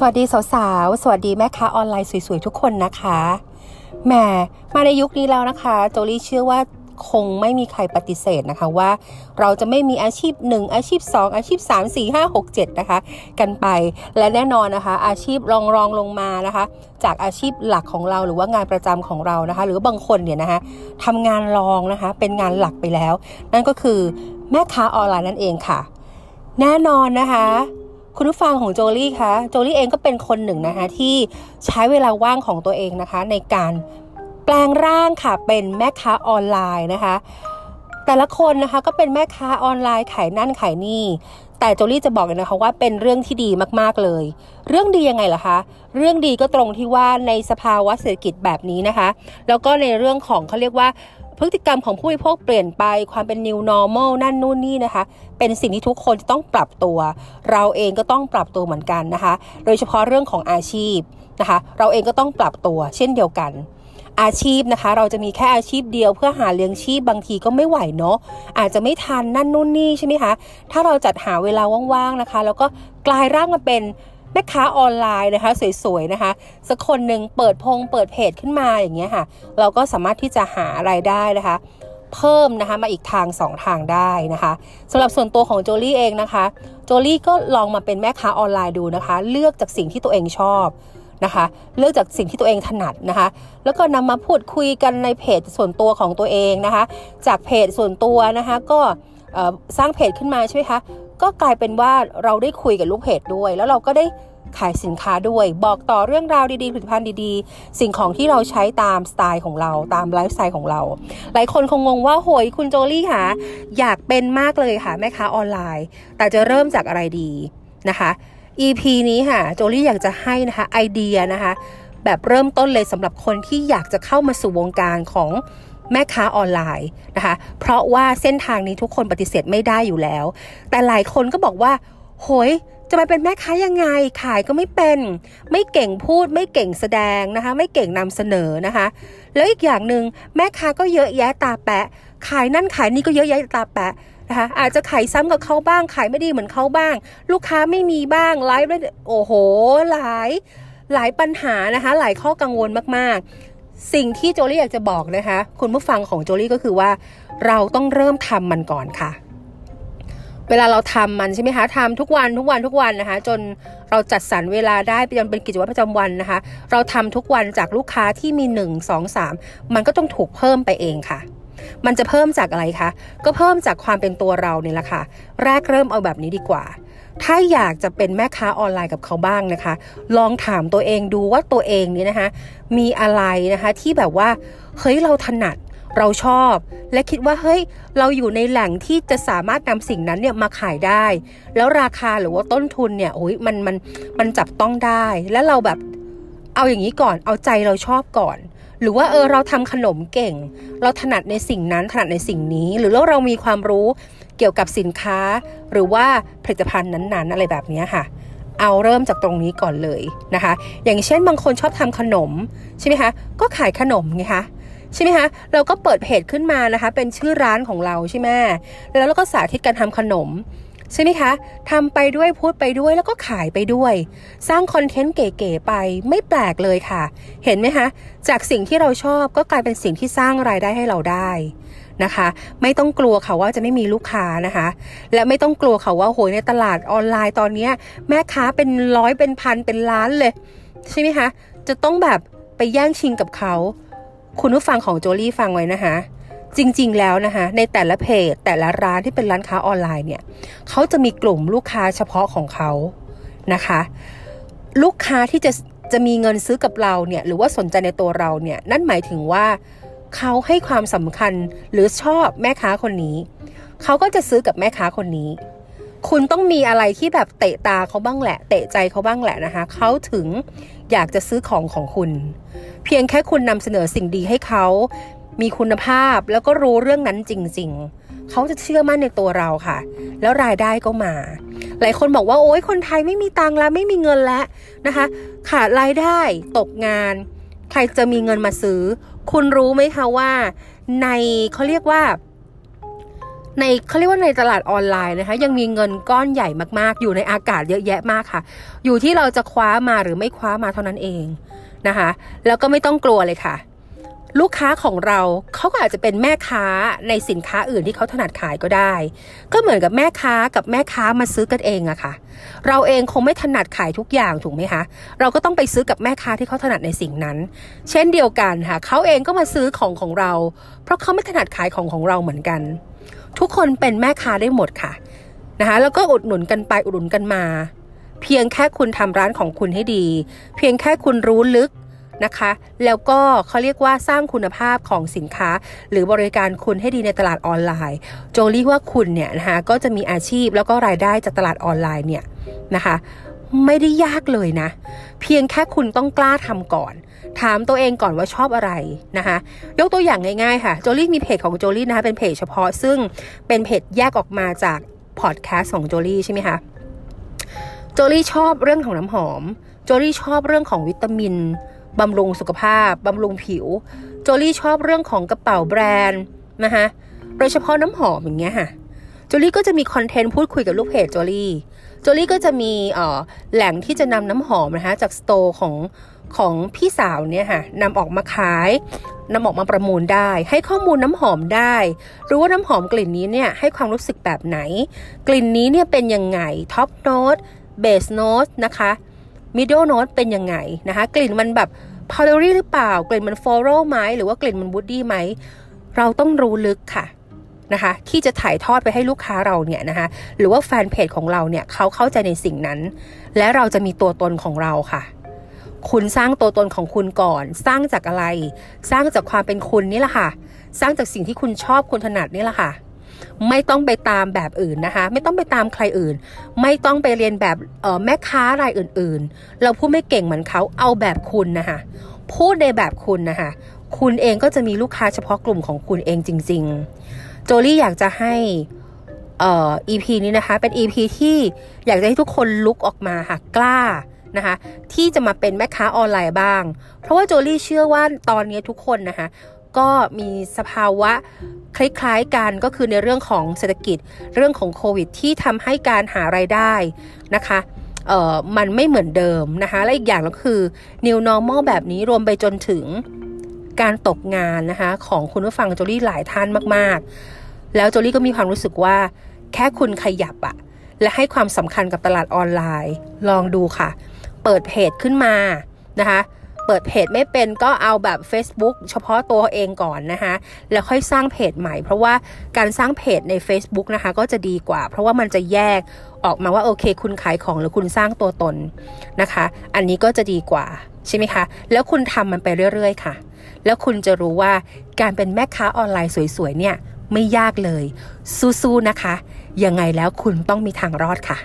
สวัสดีสาวๆ สวัสดีแม่ค้าออนไลน์สวยๆทุกคนนะคะ แหม มาในยุคนี้แล้วนะคะ โจลี่เชื่อว่าคงไม่มีใครปฏิเสธนะคะว่า เราจะไม่มีอาชีพ 1 อาชีพ 2 อาชีพ 3 4 5 6 7 นะคะ กันไปและแน่นอนนะคะ อาชีพรองรองลงมานะคะ จากอาชีพหลักของเราหรือว่างานประจำของเรานะคะ หรือบางคนเนี่ยนะคะทำงานรองนะคะเป็นงานหลักไปแล้ว นั่นก็คือแม่ค้าออนไลน์นั่นเองค่ะ แน่นอนนะคะ คุณผู้ฟังของโจลี่คะโจลี่เองก็เป็นคนหนึ่งนะคะที่ใช้เวลาว่างของตัวเองนะคะในการแปลงร่างค่ะเป็นแม่ค้าออนไลน์นะคะ แต่ละคนนะคะก็เป็นแม่ค้าออนไลน์ขายนั่นขายนี่แต่โจลี่จะบอกเลยนะคะว่าเป็นเรื่องที่ดีมากๆเลย เรื่องดียังไงล่ะคะ เรื่องดีก็ตรงที่ว่าในสภาวะเศรษฐกิจแบบนี้นะคะ แล้วก็ในเรื่องของเขาเรียกว่า พฤติกรรมของผู้บริโภคเปลี่ยนไปความเป็น new normal นั่นนู่นนี่นะคะ เป็นสิ่งที่ทุกคนจะต้องปรับตัว เราเองก็ต้องปรับตัวเหมือนกันนะคะ โดยเฉพาะเรื่องของอาชีพนะคะ เราเองก็ต้องปรับตัวเช่นเดียวกันอาชีพนะคะ เราจะมีแค่อาชีพเดียวเพื่อหาเลี้ยงชีพบางทีก็ไม่ไหวเนาะอาจจะไม่ทันนั่นนู่นนี่ใช่ไหมคะ ถ้าเราจัดหาเวลาว่างๆนะคะ แล้วก็กลายร่างมาเป็น แม่ค้าออนไลน์นะคะ สวยๆนะคะสักคนหนึ่งเปิดพงเปิดเพจขึ้นมาอย่างเงี้ยค่ะ เราก็สามารถที่จะหาไรายได้นะคะ เพิ่มนะคะมาอีกทางสองทางได้นะคะสำหรับส่วนตัวของโจลี่เองนะคะโจลี่ก็ลองมาเป็นแม่ค้าออนไลน์ดูนะคะ เลือกจากสิ่งที่ตัวเองชอบนะคะเลือกจากสิ่งที่ตัวเองถนัดนะคะ แล้วก็นำมาพูดคุยกันในเพจส่วนตัวของตัวเองนะคะ จากเพจส่วนตัวนะคะ ก็สร้างเพจขึ้นมาใช่ไหมคะก็กลายเป็นว่าเราได้คุยกับลูกเพจด้วย แล้วเราก็ได้ ขายสินค้าด้วย บอกต่อเรื่องราวดีๆผลิตภัณฑ์ดีๆ สิ่งของที่เราใช้ตามสไตล์ของเราตามไลฟ์สไตล์ของเรา หลายคนคงงงว่าโหยคุณโจลี่ค่ะ อยากเป็นมากเลยค่ะ แม่ค้าออนไลน์ แต่จะเริ่มจากอะไรดีนะคะ EP นี้ค่ะ โจลี่อยากจะให้นะคะไอเดียนะคะ แบบเริ่มต้นเลยสำหรับคนที่อยากจะเข้ามาสู่วงการของแม่ค้าออนไลน์นะคะ เพราะว่าเส้นทางนี้ทุกคนปฏิเสธไม่ได้อยู่แล้ว แต่หลายคนก็บอกว่าโหย จะมาเป็นแม่ค้ายังไงขายก็ไม่เป็น ไม่เก่งพูดไม่เก่งแสดงนะคะ ไม่เก่งนำเสนอนะคะ แล้วอีกอย่างหนึ่งแม่ค้าก็เยอะแยะตาแปะ ขายนั่นขายนี่ก็เยอะแยะตาแปะนะคะอาจจะขายซ้ำกับเขาบ้าง ขายไม่ดีเหมือนเขาบ้าง ลูกค้าไม่มีบ้างไลฟ์โอ้โห หลาย หลายปัญหานะคะ หลายข้อกังวลมากๆ สิ่งที่โจลี่อยากจะบอกนะคะ คุณผู้ฟังของโจลี่ก็คือว่า เราต้องเริ่มทำมันก่อนค่ะ เวลาเราทำมันใช่ไหมคะทำทุกวันทุกวันทุกวันนะคะ จนเราจัดสรรเวลาได้จนเป็นกิจวัตรประจำวันนะคะ เราทำทุกวันจากลูกค้าที่มี 1 2 3 มันก็ต้องถูกเพิ่มไปเองค่ะ มันจะเพิ่มจากอะไรคะ ก็เพิ่มจากความเป็นตัวเราเนี่ยแหละค่ะ แรกเริ่มเอาแบบนี้ดีกว่า ถ้าอยากจะเป็นแม่ค้าออนไลน์กับเขาบ้างนะคะ ลองถามตัวเองดูว่าตัวเองนี่นะคะ มีอะไรนะคะที่แบบว่า เฮ้ยเราถนัด เราชอบ และคิดว่าเฮ้ยเราอยู่ในแหล่งที่จะสามารถนำสิ่งนั้นเนี่ยมาขายได้ แล้วราคาหรือว่าต้นทุนเนี่ยโอ้ยมันมันมันจับต้องได้ แล้วเราแบบเอาอย่างนี้ก่อนเอาใจเราชอบก่อน หรือว่าเออเราทำขนมเก่ง เราถนัดในสิ่งนั้นถนัดในสิ่งนี้ หรือว่าเรามีความรู้เกี่ยวกับสินค้า หรือว่าผลิตภัณฑ์นั้นๆ อะไรแบบนี้ค่ะเอาเริ่มจากตรงนี้ก่อนเลยนะคะ อย่างเช่นบางคนชอบทำขนมใช่ไหมคะ ก็ขายขนมไงคะ ใช่ไหมคะเราก็เปิดเพจขึ้นมานะคะ เป็นชื่อร้านของเราใช่ไหมแล้วเราก็สาธิตการทำขนมใช่ไหมคะทำไปด้วยพูดไปด้วยแล้วก็ขายไปด้วย สร้างคอนเทนต์เก๋ๆไปไม่แปลกเลยค่ะ เห็นไหมคะ จากสิ่งที่เราชอบก็กลายเป็นสิ่งที่สร้างรายได้ให้เราได้นะคะ ไม่ต้องกลัวค่ะว่าจะไม่มีลูกค้านะคะ และไม่ต้องกลัวค่ะว่าโหยในตลาดออนไลน์ตอนนี้แม่ค้าเป็นร้อยเป็นพันเป็นล้านเลย ใช่ไหมคะ จะต้องแบบไปแย่งชิงกับเขา คุณผู้ฟังของโจลี่ฟังไว้นะคะ จริงๆแล้วนะคะ ในแต่ละเพจแต่ละร้านที่เป็นร้านค้าออนไลน์เนี่ยเขาจะมีกลุ่มลูกค้าเฉพาะของเขานะคะ ลูกค้าที่จะจะมีเงินซื้อกับเราเนี่ยหรือว่าสนใจในตัวเราเนี่ยนั่นหมายถึงว่าเขาให้ความสำคัญหรือชอบแม่ค้าคนนี้ เขาก็จะซื้อกับแม่ค้าคนนี้ คุณต้องมีอะไรที่แบบเตะตาเขาบ้างแหละ เตะใจเขาบ้างแหละนะคะ เขาถึงอยากจะซื้อของของคุณ เพียงแค่คุณนำเสนอสิ่งดีให้เขา มีคุณภาพแล้วก็รู้เรื่องนั้นจริง ๆ เขาจะเชื่อมั่นในตัวเราค่ะ แล้วรายได้ก็มา หลายคนบอกว่าโอ๊ยคนไทยไม่มีตังค์แล้วไม่มีเงินแล้วนะคะ ขาดรายได้ตกงาน ใครจะมีเงินมาซื้อ คุณรู้ไหมคะว่า ในเขาเรียกว่า ในเขาเรียกว่าในตลาดออนไลน์นะคะ ยังมีเงินก้อนใหญ่มากๆ อยู่ในอากาศเยอะแยะมากค่ะ อยู่ที่เราจะคว้ามาหรือไม่คว้ามาเท่านั้นเองนะคะ แล้วก็ไม่ต้องกลัวเลยค่ะ ลูกค้าของเราเขาก็อาจจะเป็นแม่ค้าในสินค้าอื่นที่เขาถนัดขายก็ได้ ก็เหมือนกับแม่ค้ากับแม่ค้ามาซื้อกันเองอะค่ะ เราเองคงไม่ถนัดขายทุกอย่างถูกไหมคะเราก็ต้องไปซื้อกับแม่ค้าที่เขาถนัดในสิ่งนั้น เช่นเดียวกันค่ะเขาเองก็มาซื้อของของเรา เพราะเขาไม่ถนัดขายของของเราเหมือนกัน ทุกคนเป็นแม่ค้าได้หมดค่ะนะคะแล้วก็อุดหนุนกันไปอุดหนุนกันมา เพียงแค่คุณทำร้านของคุณให้ดี เพียงแค่คุณรู้ลึกนะคะ แล้วก็เขาเรียกว่าสร้างคุณภาพของสินค้า หรือบริการคุณให้ดีในตลาดออนไลน์ โจลี่ว่าคุณเนี่ยนะคะก็จะมีอาชีพแล้วก็รายได้จากตลาดออนไลน์เนี่ยนะคะ ไม่ได้ยากเลยนะ เพียงแค่คุณต้องกล้าทำก่อน ถามตัวเองก่อนว่าชอบอะไรนะคะ ยกตัวอย่างง่ายๆค่ะ โจลี่มีเพจของโจลี่นะคะเป็นเพจเฉพาะซึ่งเป็นเพจแยกออกมาจากพอดแคสต์ของโจลี่ใช่ไหมคะ โจลี่ชอบเรื่องของน้ำหอม โจลี่ชอบเรื่องของวิตามินบำรุงสุขภาพบำรุงผิว โจลี่ชอบเรื่องของกระเป๋าแบรนด์นะคะโดยเฉพาะน้ำหอมอย่างเงี้ยค่ะ โจลี่ก็จะมีคอนเทนต์พูดคุยกับลูกเพจโจลี่โจลี่ก็จะมีแหล่งที่จะนำน้ำหอมนะคะจาก store ของของพี่สาวเนี่ยค่ะนำออกมาขายนำออกมาประมูลได้ ให้ข้อมูลน้ำหอมได้ รู้ว่าน้ำหอมกลิ่นนี้เนี่ยให้ความรู้สึกแบบไหน กลิ่นนี้เนี่ยเป็นยังไง top note base note นะคะmiddle note เป็นยังไงนะคะ กลิ่นมันแบบ powdery หรือเปล่า กลิ่นมัน floral ไหมหรือว่ากลิ่นมัน woody ไหม เราต้องรู้ลึกค่ะ นะคะที่จะถ่ายทอดไปให้ลูกค้าเราเนี่ยนะคะหรือว่าแฟนเพจของเราเนี่ยเขาเข้าใจในสิ่งนั้น และเราจะมีตัวตนของเราค่ะ คุณสร้างตัวตนของคุณก่อน สร้างจากอะไร สร้างจากความเป็นคุณนี่แหละค่ะ สร้างจากสิ่งที่คุณชอบคุณถนัดนี่แหละค่ะไม่ต้องไปตามแบบอื่นนะคะ ไม่ต้องไปตามใครอื่น ไม่ต้องไปเรียนแบบแม่ค้ารายอื่น ๆ เราพูดไม่เก่งเหมือนเขาเอาแบบคุณนะคะพูดในแบบคุณนะคะคุณเองก็จะมีลูกค้าเฉพาะกลุ่มของคุณเองจริง ๆ โจลี่อยากจะให้เอ่อ EP นี้นะคะ เป็น EP ที่อยากจะให้ทุกคนลุกออกมาค่ะกล้านะคะ ที่จะมาเป็นแม่ค้าออนไลน์บ้าง เพราะว่าโจลี่เชื่อว่าตอนนี้ทุกคนนะคะ ก็มีสภาวะคล้ายๆกันก็คือในเรื่องของเศรษฐกิจเรื่องของโควิด ที่ทำให้การหาไรายได้นะคะเอ่อมันไม่เหมือนเดิมนะคะ และอีกอย่างก็คือ new normal แบบนี้รวมไปจนถึง การตกงานนะคะของคุณผู้ฟังโจลี่หลายท่านมากๆ แล้วโจลี่ก็มีความรู้สึกว่า แค่คุณขยับอะและให้ความสำคัญกับตลาดออนไลน์ ลองดูค่ะ เปิดเพจขึ้นมานะคะ เปิดเพจไม่เป็นก็เอาแบบ Facebook เฉพาะตัวเองก่อนนะคะ แล้วค่อยสร้างเพจใหม่ เพราะว่าการสร้างเพจใน Facebook นะคะ ก็จะดีกว่า เพราะว่ามันจะแยกออกมาว่าโอเค คุณขายของหรือคุณสร้างตัวตนนะคะ อันนี้ก็จะดีกว่าใช่ไหมคะ แล้วคุณทำมันไปเรื่อยๆ ค่ะ แล้วคุณจะรู้ว่าการเป็นแม่ค้าออนไลน์สวยๆเนี่ยไม่ยากเลย สู้ๆนะคะ ยังไงแล้วคุณต้องมีทางรอดค่ะ